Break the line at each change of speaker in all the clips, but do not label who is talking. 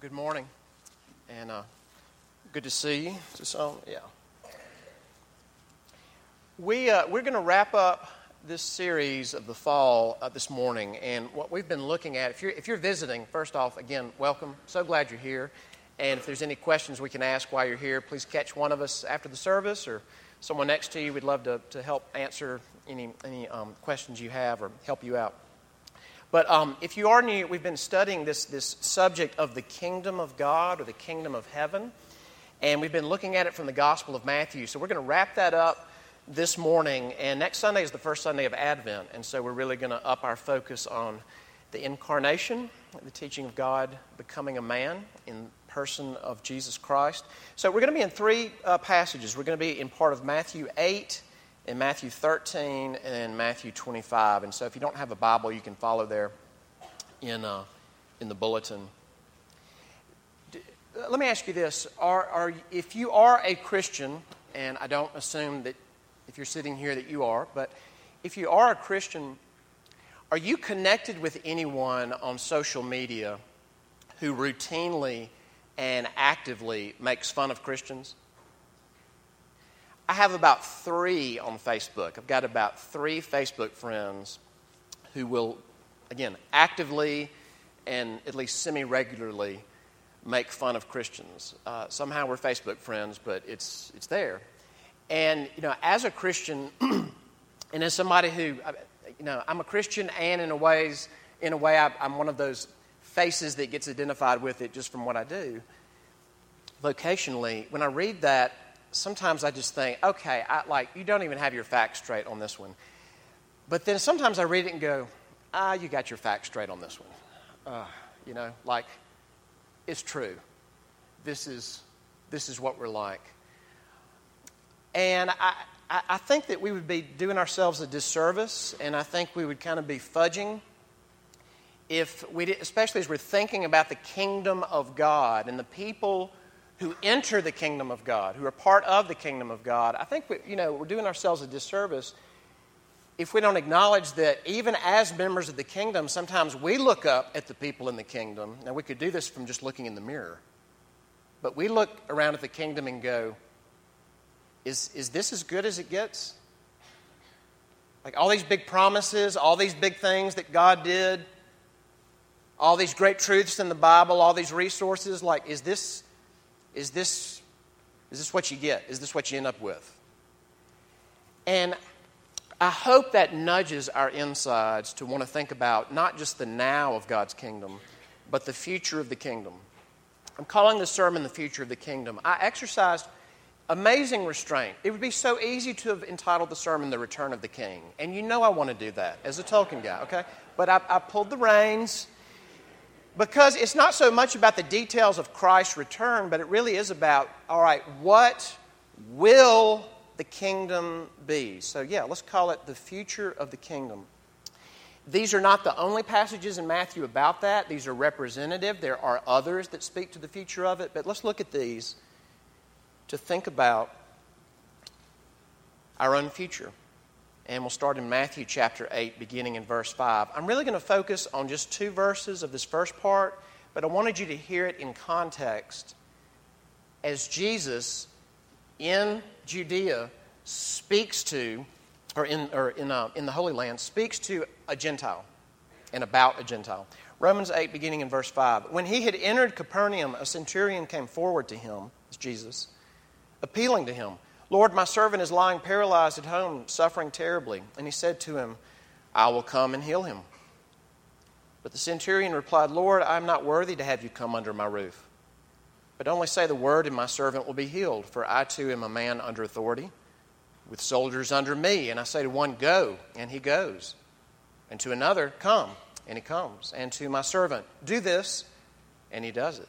good morning, and uh, good to see you. Um, yeah. We uh, we're going to wrap up this series of the fall uh, this morning, and what we've been looking at. If you're if you're visiting, first off, again, welcome. So glad you're here. And if there's any questions we can ask while you're here, please catch one of us after the service or someone next to you. We'd love to, to help answer any any um, questions you have or help you out. But um, if you are new, we've been studying this, this subject of the kingdom of God or the kingdom of heaven. And we've been looking at it from the Gospel of Matthew. So we're going to wrap that up this morning. And next Sunday is the first Sunday of Advent. And so we're really going to up our focus on the incarnation, the teaching of God becoming a man in person of Jesus Christ. So we're going to be in three uh, passages. We're going to be in part of Matthew 8 in Matthew 13 and Matthew 25. And so if you don't have a Bible, you can follow there in, uh, in the bulletin. Let me ask you this. Are, are, if you are a Christian, and I don't assume that if you're sitting here that you are, but if you are a Christian, are you connected with anyone on social media who routinely and actively makes fun of Christians? I have about three on Facebook. I've got about three Facebook friends who will, again, actively and at least semi regularly make fun of Christians. Uh, somehow we're Facebook friends, but it's, it's there. And, you know, as a Christian, and as somebody who, you know, I'm a Christian and in a ways, in a way, I, I'm one of those faces that gets identified with it just from what I do. Vocationally, when I read that, sometimes I just think, okay, I, like, you don't even have your facts straight on this one. But then sometimes I read it and go, ah, you got your facts straight on this one. Uh, you know, like, it's true. This is, this is what we're like. And I, I, think that we would be doing ourselves a disservice, and I think we would kind of be fudging if we did, especially as we're thinking about the kingdom of God and the people who enter the kingdom of God, who are part of the kingdom of God, I think we, you know, we're doing ourselves a disservice if we don't acknowledge that even as members of the kingdom, sometimes we look up at the people in the kingdom. Now, we could do this from just looking in the mirror. But we look around at the kingdom and go, is, is this as good as it gets? Like all these big promises, all these big things that God did, all these great truths in the Bible, all these resources, like, is this is this, is this what you get? Is this what you end up with? And I hope that nudges our insides to want to think about not just the now of God's kingdom, but the future of the kingdom. I'm calling this sermon The Future of the Kingdom. I exercised amazing restraint. It would be so easy to have entitled the sermon The Return of the King. And you know I want to do that as a Tolkien guy, okay? But I, I pulled the reins because it's not so much about the details of Christ's return, but it really is about, all right, what will the kingdom be? So, yeah, let's call it the future of the kingdom. These are not the only passages in Matthew about that. These are representative. There are others that speak to the future of it, but let's look at these to think about our own future and we'll start in Matthew chapter 8, beginning in verse 5. I'm really going to focus on just two verses of this first part, but I wanted you to hear it in context as Jesus in Judea speaks to, or in, or in, uh, in the Holy Land, speaks to a Gentile and about a Gentile. Romans 8, beginning in verse 5. When he had entered Capernaum, a centurion came forward to him, Jesus, appealing to him. Lord, my servant is lying paralyzed at home, suffering terribly. And he said to him, I will come and heal him. But the centurion replied, Lord, I am not worthy to have you come under my roof. But only say the word, and my servant will be healed. For I too am a man under authority, with soldiers under me. And I say to one, Go, and he goes. And to another, Come, and he comes. And to my servant, Do this, and he does it.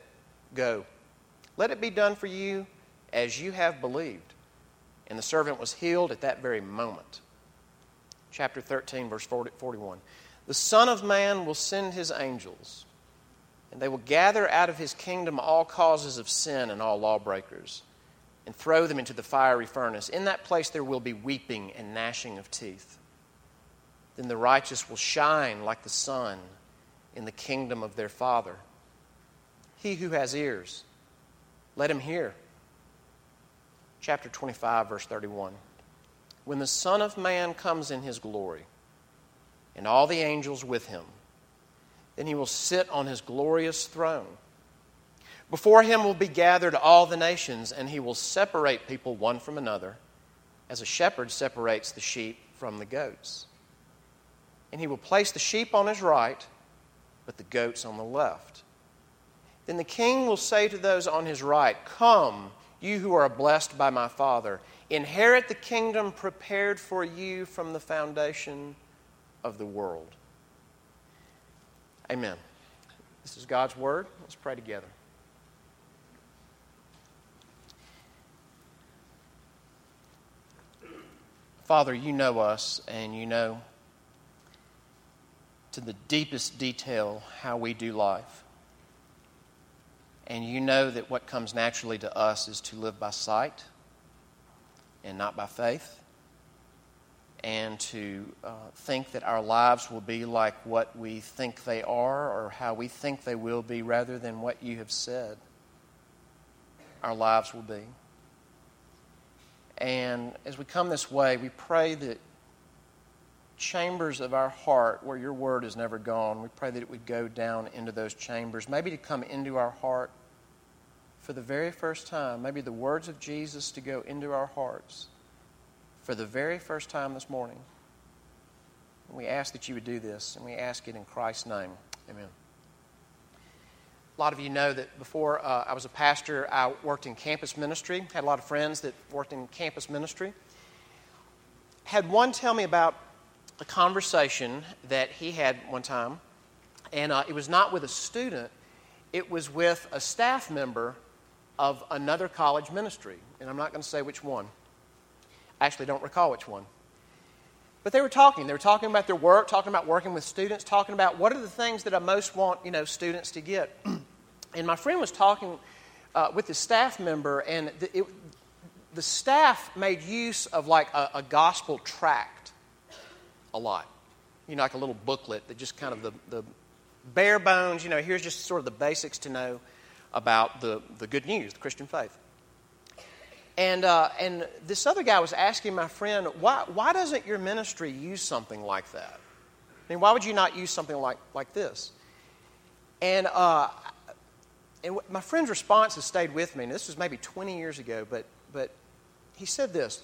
Go, let it be done for you as you have believed. And the servant was healed at that very moment. Chapter 13, verse 40, 41. The Son of Man will send his angels, and they will gather out of his kingdom all causes of sin and all lawbreakers, and throw them into the fiery furnace. In that place there will be weeping and gnashing of teeth. Then the righteous will shine like the sun in the kingdom of their Father. He who has ears, let him hear. Chapter 25, verse 31. When the Son of Man comes in his glory, and all the angels with him, then he will sit on his glorious throne. Before him will be gathered all the nations, and he will separate people one from another, as a shepherd separates the sheep from the goats. And he will place the sheep on his right but the goats on the left. Then the king will say to those on his right, Come, you who are blessed by my Father, inherit the kingdom prepared for you from the foundation of the world. Amen. This is God's word. Let's pray together. Father, you know us and you know to the deepest detail how we do life. And you know that what comes naturally to us is to live by sight and not by faith, and to uh, think that our lives will be like what we think they are or how we think they will be rather than what you have said our lives will be. And as we come this way, we pray that chambers of our heart where your word has never gone. We pray that it would go down into those chambers, maybe to come into our heart for the very first time, maybe the words of Jesus to go into our hearts for the very first time this morning. And we ask that you would do this, and we ask it in Christ's name. Amen. A lot of you know that before uh, I was a pastor, I worked in campus ministry, had a lot of friends that worked in campus ministry. Had one tell me about a conversation that he had one time, and uh, it was not with a student, it was with a staff member of another college ministry. And I'm not going to say which one. I actually don't recall which one. But they were talking. They were talking about their work, talking about working with students, talking about what are the things that I most want you know, students to get. and my friend was talking uh, with the staff member, and the, it, the staff made use of like a, a gospel tract a lot. You know, like a little booklet that just kind of the, the bare bones, you know, here's just sort of the basics to know about the, the good news, the Christian faith. And, uh, and this other guy was asking my friend, why, why doesn't your ministry use something like that? I mean, why would you not use something like, like this? And, uh, and my friend's response has stayed with me. And this was maybe 20 years ago, but, but he said this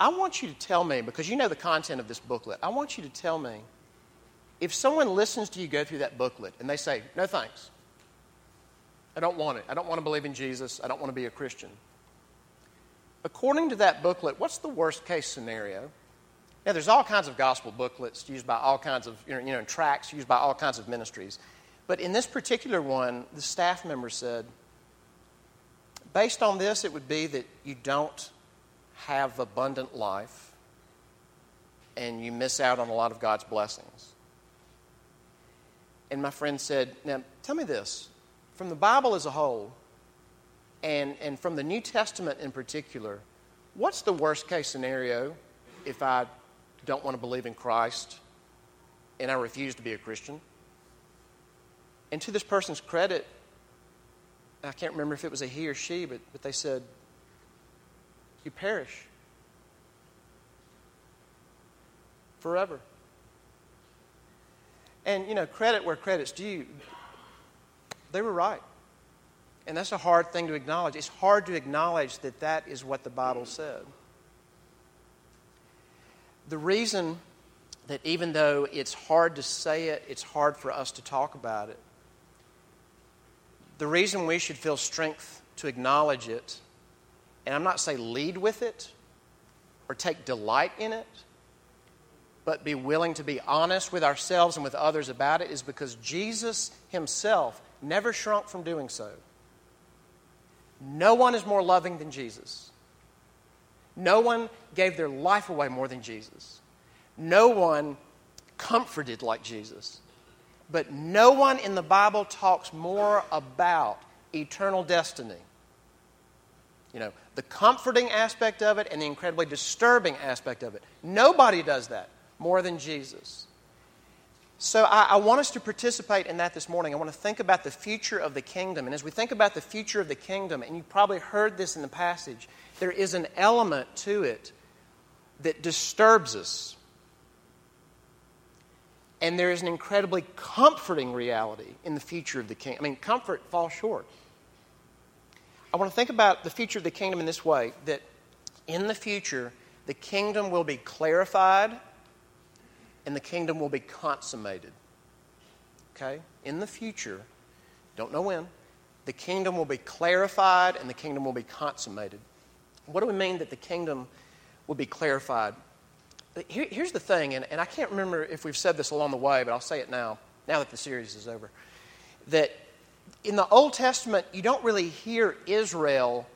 I want you to tell me, because you know the content of this booklet, I want you to tell me if someone listens to you go through that booklet and they say, no thanks, I don't want it, I don't want to believe in Jesus, I don't want to be a Christian. According to that booklet, what's the worst case scenario? Now, there's all kinds of gospel booklets used by all kinds of, you know, you know tracts used by all kinds of ministries. But in this particular one, the staff member said, based on this, it would be that you don't have abundant life and you miss out on a lot of God's blessings. And my friend said, Now, tell me this from the Bible as a whole, and, and from the New Testament in particular, what's the worst case scenario if I don't want to believe in Christ and I refuse to be a Christian? And to this person's credit, I can't remember if it was a he or she, but, but they said, you perish forever. And, you know, credit where credit's due. They were right. And that's a hard thing to acknowledge. It's hard to acknowledge that that is what the Bible said. The reason that even though it's hard to say it, it's hard for us to talk about it. The reason we should feel strength to acknowledge it and I'm not saying lead with it or take delight in it, but be willing to be honest with ourselves and with others about it, is because Jesus Himself never shrunk from doing so. No one is more loving than Jesus. No one gave their life away more than Jesus. No one comforted like Jesus. But no one in the Bible talks more about eternal destiny. You know, the comforting aspect of it and the incredibly disturbing aspect of it. Nobody does that more than Jesus. So I, I, want us to participate in that this morning. I want to think about the future of the kingdom. And as we think about the future of the kingdom, and you probably heard this in the passage, there is an element to it that disturbs us. And there is an incredibly comforting reality in the future of the kingdom. I mean, comfort falls short. I want to think about the future of the kingdom in this way that in the future, the kingdom will be clarified and the kingdom will be consummated. Okay? In the future, don't know when, the kingdom will be clarified and the kingdom will be consummated. What do we mean that the kingdom will be clarified? Here, here's the thing, and, and I can't remember if we've said this along the way, but I'll say it now, now that the series is over. That in the Old Testament, you don't really hear Israel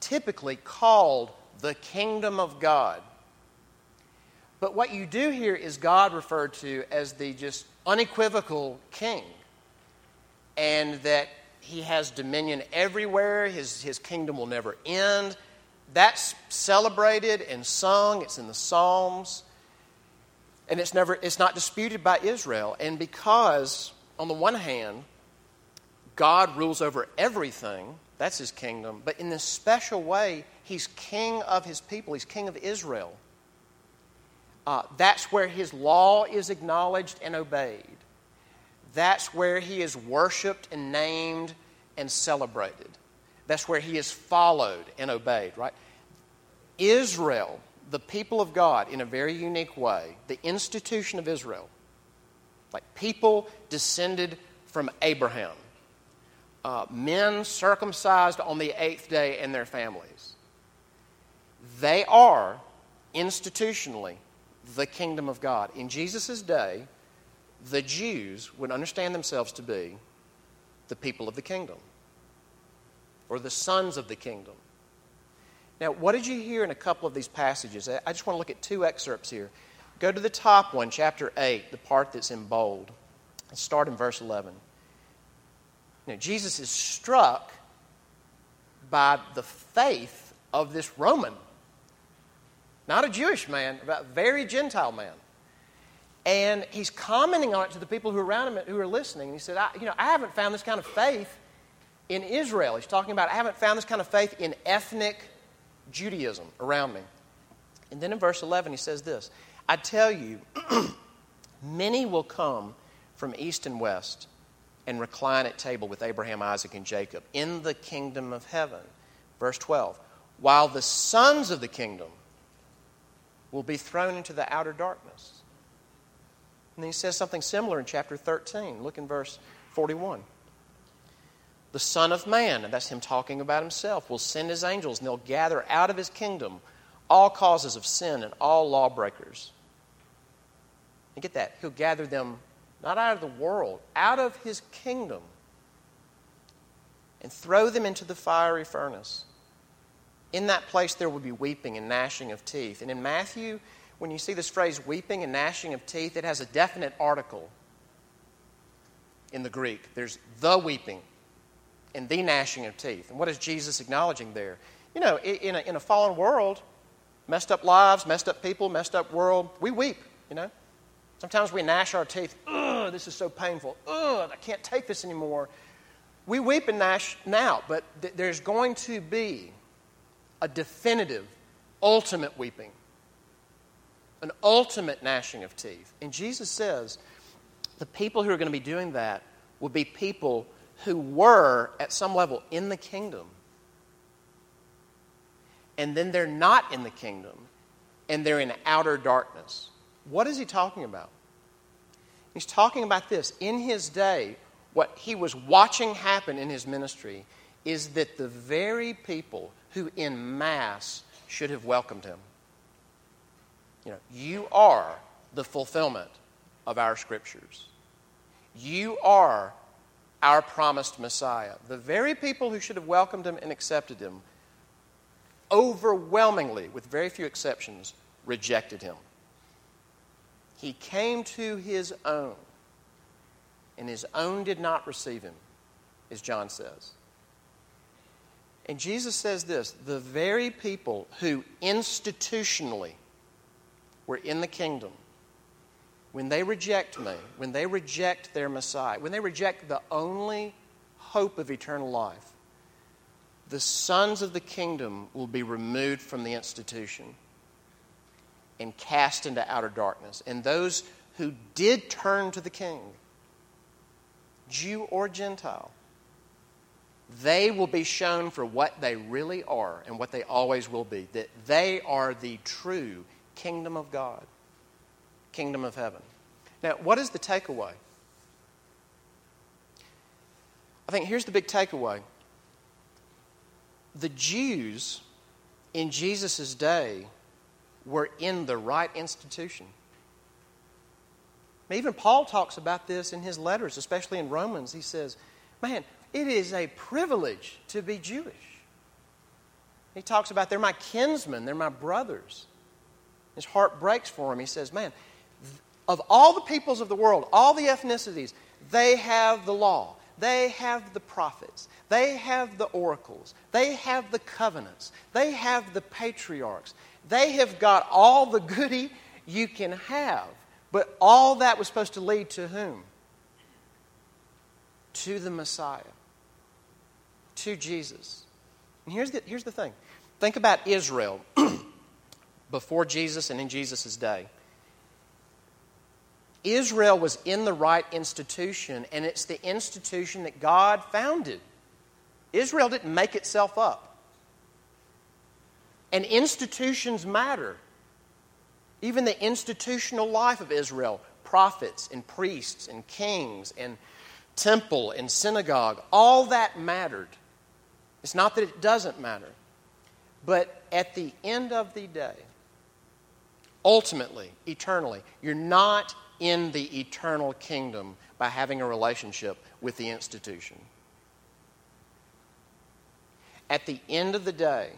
typically called the kingdom of God. But what you do hear is God referred to as the just unequivocal king, and that he has dominion everywhere, his, his kingdom will never end. That's celebrated and sung, it's in the Psalms, and it's, never, it's not disputed by Israel. And because, on the one hand, God rules over everything, that's his kingdom, but in this special way, he's king of his people, he's king of Israel. Uh, that's where his law is acknowledged and obeyed. That's where he is worshiped and named and celebrated. That's where he is followed and obeyed, right? Israel, the people of God, in a very unique way, the institution of Israel, like people descended from Abraham, uh, men circumcised on the eighth day and their families. They are institutionally the kingdom of God. In Jesus' day, the Jews would understand themselves to be the people of the kingdom or the sons of the kingdom. Now, what did you hear in a couple of these passages? I just want to look at two excerpts here. Go to the top one, chapter 8, the part that's in bold. Let's start in verse 11. Now, Jesus is struck by the faith of this Roman not a Jewish man, but a very Gentile man. And he's commenting on it to the people who are around him who are listening. And he said, I, You know, I haven't found this kind of faith in Israel. He's talking about, I haven't found this kind of faith in ethnic Judaism around me. And then in verse 11, he says this I tell you, many will come from east and west and recline at table with Abraham, Isaac, and Jacob in the kingdom of heaven. Verse 12, while the sons of the kingdom will be thrown into the outer darkness. And he says something similar in chapter 13. Look in verse 41. The Son of Man, and that's him talking about himself, will send his angels, and they'll gather out of his kingdom all causes of sin and all lawbreakers. And get that? He'll gather them not out of the world, out of his kingdom, and throw them into the fiery furnace. In that place, there will be weeping and gnashing of teeth. And in Matthew, when you see this phrase weeping and gnashing of teeth, it has a definite article in the Greek. There's the weeping and the gnashing of teeth. And what is Jesus acknowledging there? You know, in a, in a fallen world, messed up lives, messed up people, messed up world, we weep, you know. Sometimes we gnash our teeth. Ugh, this is so painful. Ugh, I can't take this anymore. We weep and gnash now, but th- there's going to be a definitive, ultimate weeping, an ultimate gnashing of teeth. And Jesus says the people who are going to be doing that will be people who were, at some level, in the kingdom. And then they're not in the kingdom, and they're in outer darkness. What is he talking about? He's talking about this. In his day, what he was watching happen in his ministry is that the very people who in mass should have welcomed him. You know, you are the fulfillment of our scriptures. You are our promised Messiah. The very people who should have welcomed him and accepted him overwhelmingly, with very few exceptions, rejected him. He came to his own, and his own did not receive him, as John says. And Jesus says this the very people who institutionally were in the kingdom, when they reject me, when they reject their Messiah, when they reject the only hope of eternal life, the sons of the kingdom will be removed from the institution and cast into outer darkness. And those who did turn to the king, Jew or Gentile, they will be shown for what they really are and what they always will be that they are the true kingdom of God, kingdom of heaven. Now, what is the takeaway? I think here's the big takeaway. The Jews in Jesus' day were in the right institution. Even Paul talks about this in his letters, especially in Romans. He says, Man, it is a privilege to be Jewish. He talks about they're my kinsmen, they're my brothers. His heart breaks for him. He says, Man, of all the peoples of the world, all the ethnicities, they have the law, they have the prophets, they have the oracles, they have the covenants, they have the patriarchs. They have got all the goody you can have. But all that was supposed to lead to whom? To the Messiah, to Jesus. And here's the, here's the thing think about Israel before Jesus and in Jesus' day. Israel was in the right institution, and it's the institution that God founded. Israel didn't make itself up. And institutions matter. Even the institutional life of Israel, prophets and priests and kings and temple and synagogue, all that mattered. It's not that it doesn't matter. But at the end of the day, ultimately, eternally, you're not in the eternal kingdom by having a relationship with the institution. At the end of the day,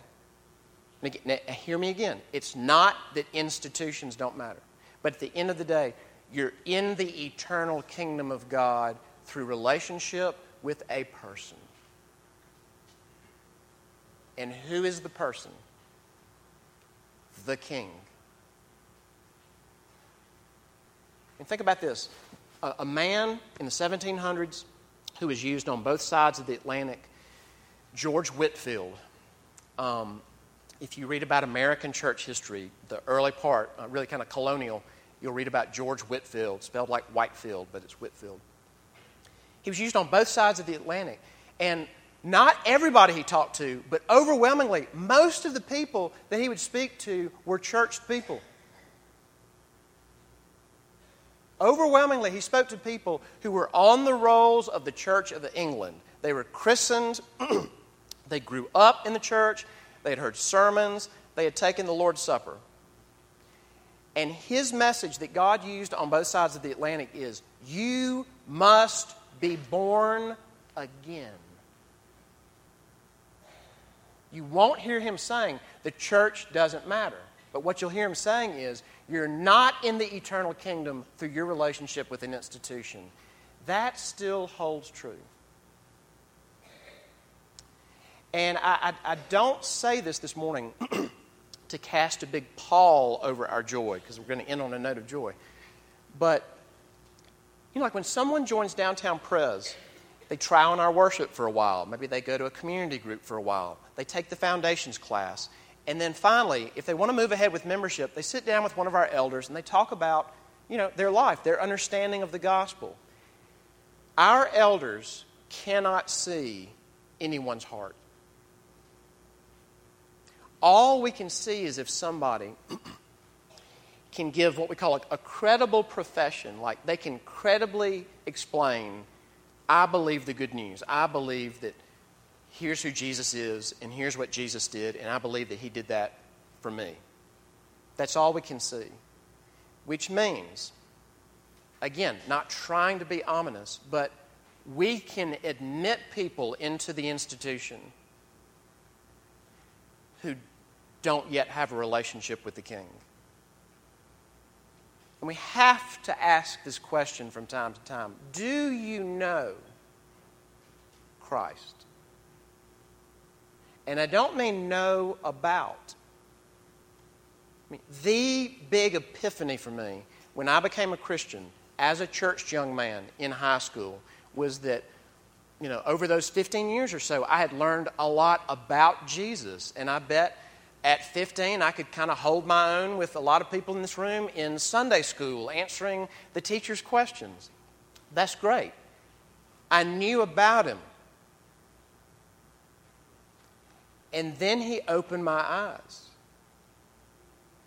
hear me again. It's not that institutions don't matter. But at the end of the day, you're in the eternal kingdom of God through relationship with a person. And who is the person? The king. And think about this a, a man in the 1700s who was used on both sides of the Atlantic, George Whitfield. Um, if you read about American church history, the early part, uh, really kind of colonial, you'll read about George Whitfield, spelled like Whitefield, but it's Whitfield. He was used on both sides of the Atlantic. And not everybody he talked to, but overwhelmingly, most of the people that he would speak to were church people. Overwhelmingly, he spoke to people who were on the rolls of the Church of England. They were christened, they grew up in the church, they had heard sermons, they had taken the Lord's Supper. And his message that God used on both sides of the Atlantic is you must be born again. You won't hear him saying the church doesn't matter. But what you'll hear him saying is you're not in the eternal kingdom through your relationship with an institution. That still holds true. And I, I, I don't say this this morning to cast a big pall over our joy, because we're going to end on a note of joy. But, you know, like when someone joins Downtown Pres, they try on our worship for a while. Maybe they go to a community group for a while. They take the foundations class. And then finally, if they want to move ahead with membership, they sit down with one of our elders and they talk about, you know, their life, their understanding of the gospel. Our elders cannot see anyone's heart all we can see is if somebody can give what we call a, credible profession, like they can credibly explain, I believe the good news. I believe that here's who Jesus is, and here's what Jesus did, and I believe that he did that for me. That's all we can see. Which means, again, not trying to be ominous, but we can admit people into the institution who don't yet have a relationship with the King. And we have to ask this question from time to time Do you know Christ? And I don't mean know about. I mean, the big epiphany for me when I became a Christian as a church young man in high school was that, you know, over those 15 years or so, I had learned a lot about Jesus. And I bet at 15, I could kind of hold my own with a lot of people in this room in Sunday school, answering the teacher's questions. That's great. I knew about him. And then he opened my eyes.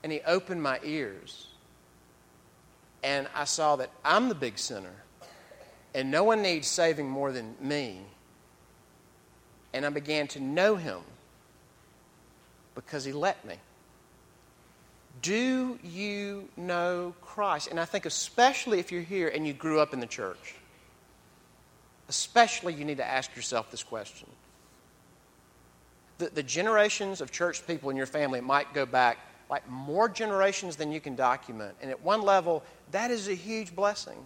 And he opened my ears. And I saw that I'm the big sinner. And no one needs saving more than me. And I began to know him because he let me. Do you know Christ? And I think, especially if you're here and you grew up in the church, especially you need to ask yourself this question. The, the generations of church people in your family might go back like more generations than you can document. And at one level, that is a huge blessing.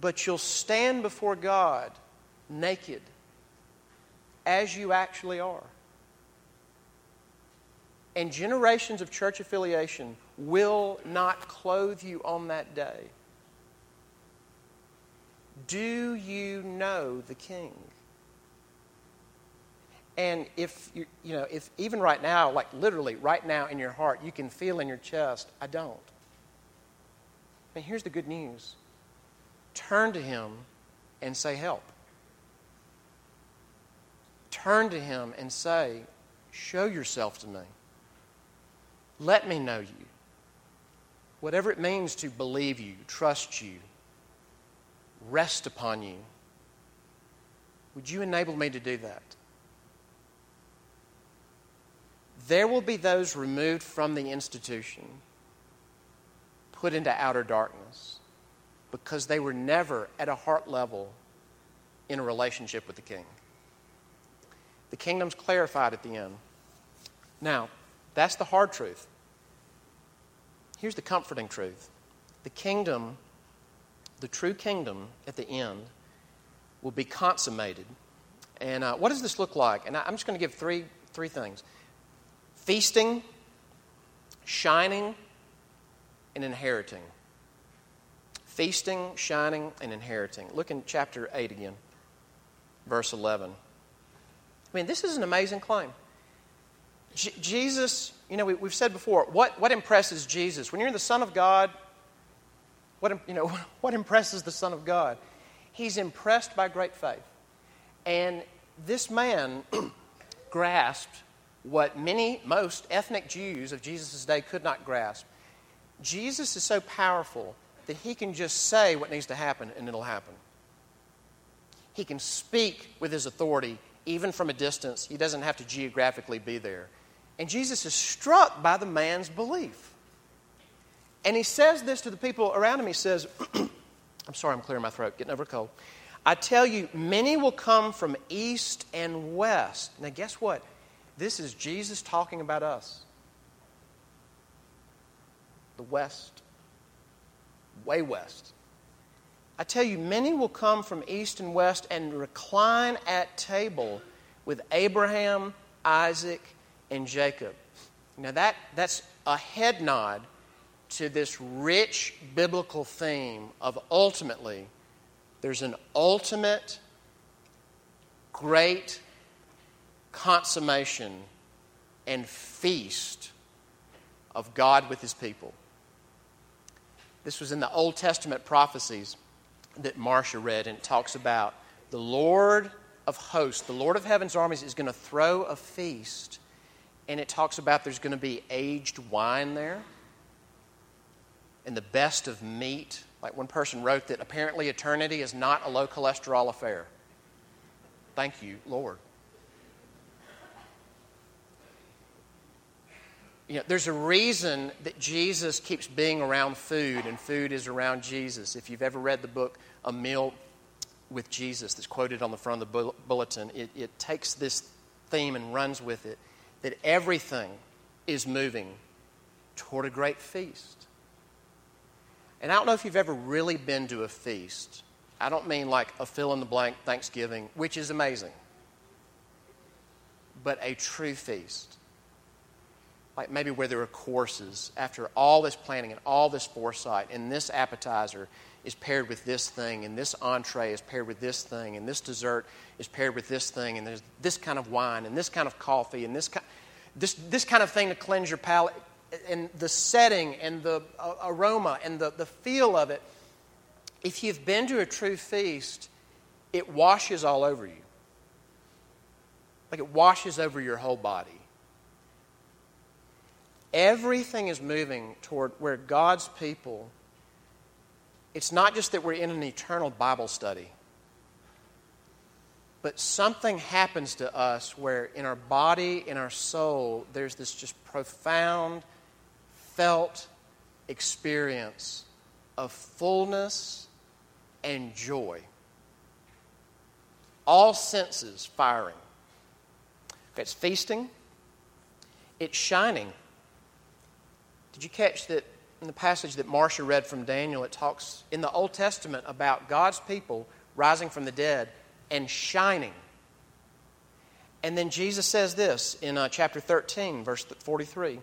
But you'll stand before God naked as you actually are. And generations of church affiliation will not clothe you on that day. Do you know the King? And if you, you know, if even right now, like literally right now in your heart, you can feel in your chest, I don't. And here's the good news turn to Him and say, Help turn to Him and say, Show yourself to me. Let me know you. Whatever it means to believe you, trust you, rest upon you, would you enable me to do that? There will be those removed from the institution, put into outer darkness, because they were never at a heart level in a relationship with the King. The kingdom's clarified at the end. Now, that's the hard truth. Here's the comforting truth the kingdom, the true kingdom at the end, will be consummated. And uh, what does this look like? And I'm just going to give three, three things feasting, shining, and inheriting. Feasting, shining, and inheriting. Look in chapter 8 again, verse 11. I mean, this is an amazing claim. J- Jesus, you know, we, have said before, what, what impresses Jesus? When you're the Son of God, what, you know, what impresses the Son of God? He's impressed by great faith. And this man grasped what many, most ethnic Jews of Jesus' day could not grasp. Jesus is so powerful that he can just say what needs to happen and it'll happen. He can speak with his authority even from a distance. He doesn't have to geographically be there. And Jesus is struck by the man's belief. And he says this to the people around him. He says, I'm sorry, I'm clearing my throat, getting over a cold. I tell you, many will come from east and west. Now, guess what? This is Jesus talking about us. The west, way west. I tell you, many will come from east and west and recline at table with Abraham, Isaac, and Jacob. Now, that, that's a head nod to this rich biblical theme of ultimately, there's an ultimate, great consummation and feast of God with his people. This was in the Old Testament prophecies that Marcia read, and it talks about the Lord of hosts, the Lord of heaven's armies, is going to throw a feast. And it talks about there's going to be aged wine there and the best of meat. Like one person wrote that apparently eternity is not a low cholesterol affair. Thank you, Lord. You know, there's a reason that Jesus keeps being around food and food is around Jesus. If you've ever read the book A Meal with Jesus that's quoted on the front of the bulletin, it, it takes this theme and runs with it that everything is moving toward a great feast. And I don't know if you've ever really been to a feast. I don't mean like a fill in the blank Thanksgiving, which is amazing, but a true feast like maybe where there are courses after all this planning and all this foresight, and this appetizer is paired with this thing, and this entree is paired with this thing, and this dessert is paired with this thing, and there's this kind of wine, and this kind of coffee, and this, kind this, this kind of thing to cleanse your palate, and the setting, and the uh, aroma, and the, the feel of it. If you've been to a true feast, it washes all over you. Like it washes over your whole body Everything is moving toward where God's people, it's not just that we're in an eternal Bible study, but something happens to us where in our body, in our soul, there's this just profound, felt experience of fullness and joy. All senses firing. It's feasting, it's shining. Did you catch that in the passage that Marcia read from Daniel? It talks in the Old Testament about God's people rising from the dead and shining. And then Jesus says this in uh, chapter 13, verse 43.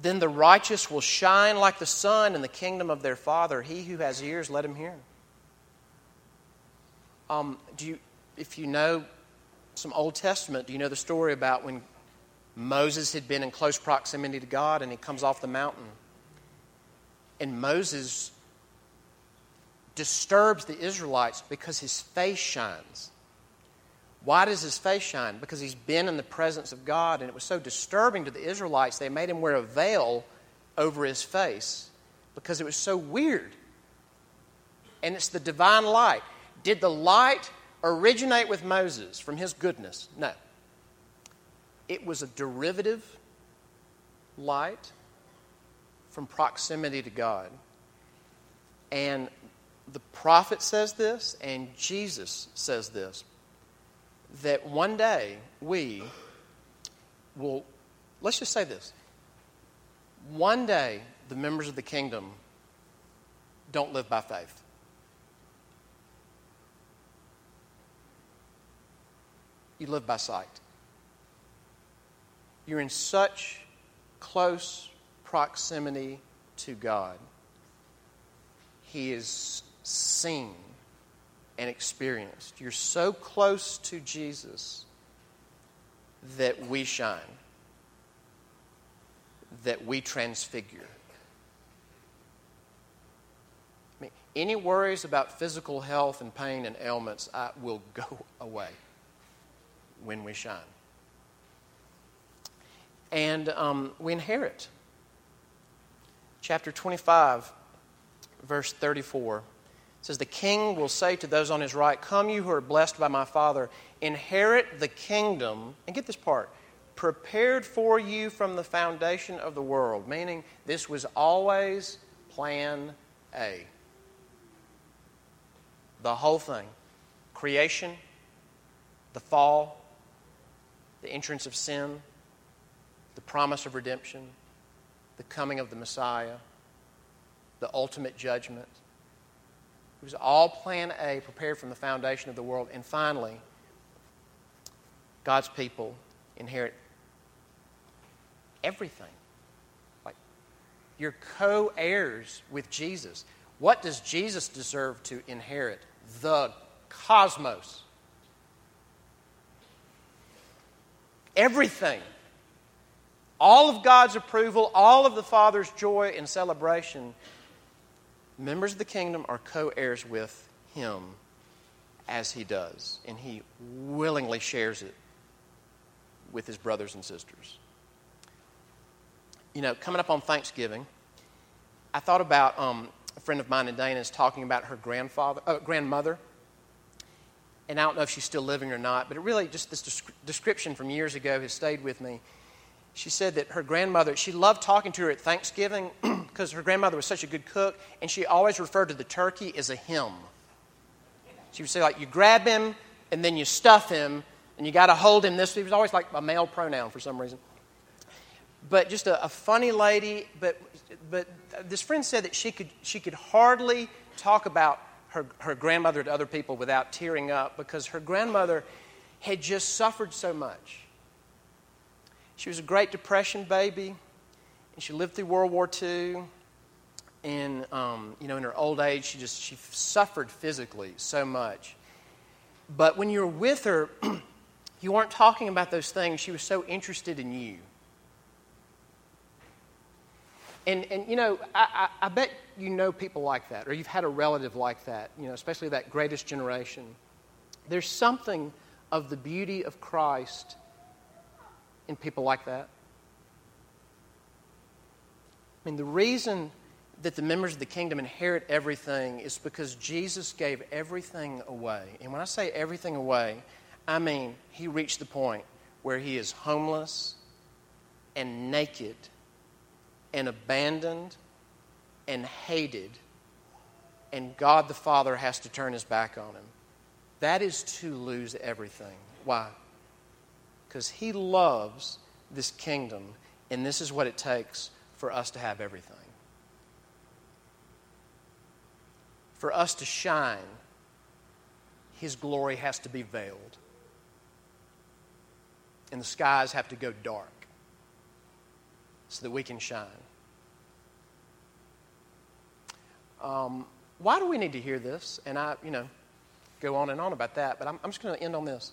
Then the righteous will shine like the sun in the kingdom of their Father. He who has ears, let him hear. Um, do you, if you know some Old Testament, do you know the story about when Moses had been in close proximity to God and he comes off the mountain. And Moses disturbs the Israelites because his face shines. Why does his face shine? Because he's been in the presence of God, and it was so disturbing to the Israelites, they made him wear a veil over his face because it was so weird. And it's the divine light. Did the light originate with Moses from his goodness? No. It was a derivative light from proximity to God. And the prophet says this, and Jesus says this that one day we will, let's just say this one day the members of the kingdom don't live by faith. You live by sight. You're in such close proximity to God. He is seen and experienced. You're so close to Jesus that we shine, that we transfigure. I mean, any worries about physical health and pain and ailments I, will go away when we shine and um, we inherit. Chapter 25, verse 34 says, The king will say to those on his right, Come, you who are blessed by my Father, inherit the kingdom. And get this part prepared for you from the foundation of the world, meaning this was always plan A. The whole thing creation, the fall, the entrance of sin, the promise of redemption, the coming of the Messiah, the ultimate judgment. It was all plan A, prepared from the foundation of the world. And finally, God's people inherit everything. Like, you're co heirs with Jesus. What does Jesus deserve to inherit? The cosmos. Everything all of God's approval, all of the Father's joy and celebration, members of the kingdom are co heirs with Him as He does. And He willingly shares it with His brothers and sisters. You know, coming up on Thanksgiving, I thought about um, a friend of mine in Dana is talking about her grandfather, uh, grandmother. And I don't know if she's still living or not, but it really just this description from years ago has stayed with me she said that her grandmother, she loved talking to her at Thanksgiving because her grandmother was such a good cook, and she always referred to the turkey as a him. She would say, like, you grab him and then you stuff him, and you got to hold him this. He was always like a male pronoun for some reason. But just a, a funny lady. But, but this friend said that she could, she could hardly talk about her, her grandmother to other people without tearing up because her grandmother had just suffered so much. She was a Great Depression baby, and she lived through World War II. And um, you know, in her old age, she just she suffered physically so much. But when you were with her, you weren't talking about those things. She was so interested in you. And, and you know, I, I, I, bet you know people like that, or you've had a relative like that, you know, especially that greatest generation. There's something of the beauty of Christ in people like that? I mean, the reason that the members of the kingdom inherit everything is because Jesus gave everything away. And when I say everything away, I mean he reached the point where he is homeless and naked and abandoned and hated, and God the Father has to turn his back on him. That is to lose everything. Why? Because He loves this kingdom, and this is what it takes for us to have everything. For us to shine, His glory has to be veiled, and the skies have to go dark so that we can shine. Um, why do we need to hear this? And I, you know, go on and on about that, but I'm, I'm just going to end on this.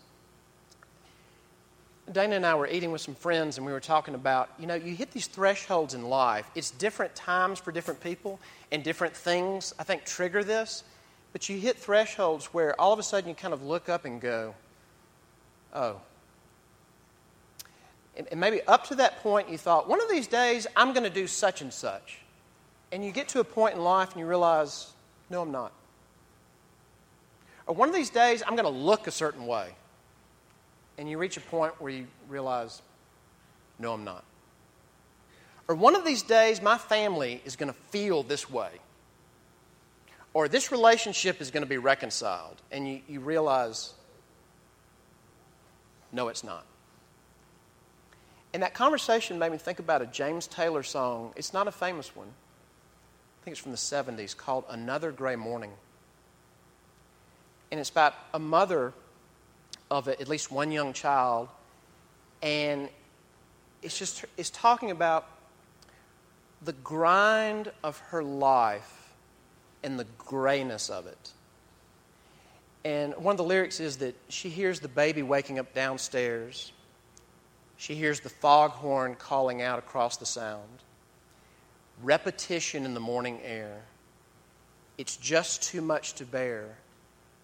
Dana and I were eating with some friends, and we were talking about, you know, you hit these thresholds in life. It's different times for different people, and different things, I think, trigger this. But you hit thresholds where all of a sudden you kind of look up and go, oh. And, maybe up to that point you thought, one of these days I'm going to do such and such. And you get to a point in life and you realize, no, I'm not. Or one of these days I'm going to look a certain way and you reach a point where you realize, no, I'm not. Or one of these days, my family is going to feel this way. Or this relationship is going to be reconciled. And you, you realize, no, it's not. And that conversation made me think about a James Taylor song. It's not a famous one, I think it's from the 70s, called Another Gray Morning. And it's about a mother of at least one young child, and it's just it's talking about the grind of her life and the grayness of it. And one of the lyrics is that she hears the baby waking up downstairs. She hears the foghorn calling out across the sound. Repetition in the morning air. It's just too much to bear,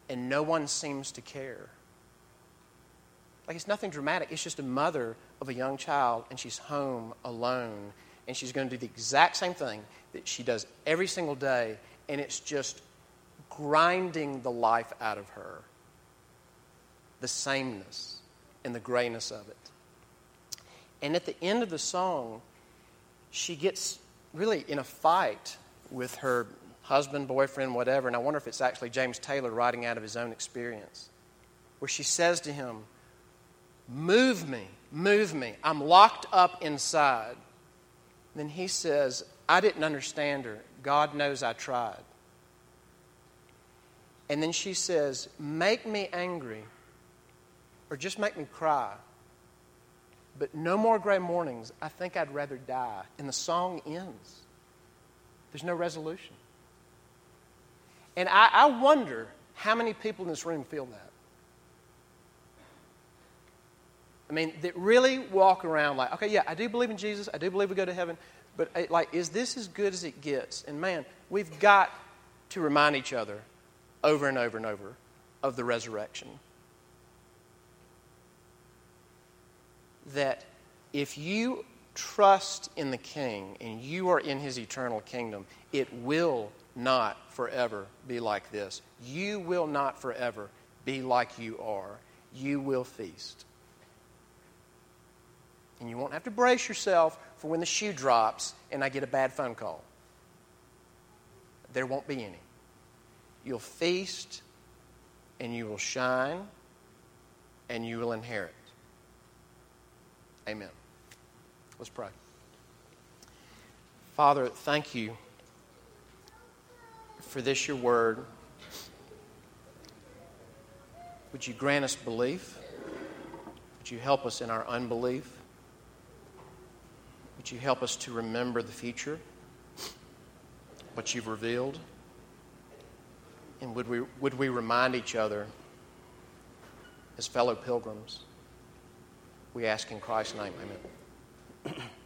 and no one seems to care. Like it's nothing dramatic. It's just a mother of a young child, and she's home alone, and she's going to do the exact same thing that she does every single day, and it's just grinding the life out of her. The sameness and the grayness of it. And at the end of the song, she gets really in a fight with her husband, boyfriend, whatever, and I wonder if it's actually James Taylor writing out of his own experience, where she says to him, Move me, move me. I'm locked up inside. Then he says, I didn't understand her. God knows I tried. And then she says, Make me angry or just make me cry. But no more gray mornings. I think I'd rather die. And the song ends. There's no resolution. And I, I wonder how many people in this room feel that. I mean, that really walk around like, okay, yeah, I do believe in Jesus. I do believe we go to heaven. But, uh, like, is this as good as it gets? And man, we've got to remind each other over and over and over of the resurrection. That if you trust in the King and you are in his eternal kingdom, it will not forever be like this. You will not forever be like you are. You will feast. And you won't have to brace yourself for when the shoe drops and I get a bad phone call. There won't be any. You'll feast and you will shine and you will inherit. Amen. Let's pray. Father, thank you for this, your word. Would you grant us belief? Would you help us in our unbelief? Would you help us to remember the future, what you've revealed? And would we, would we remind each other as fellow pilgrims? We ask in Christ's name, amen.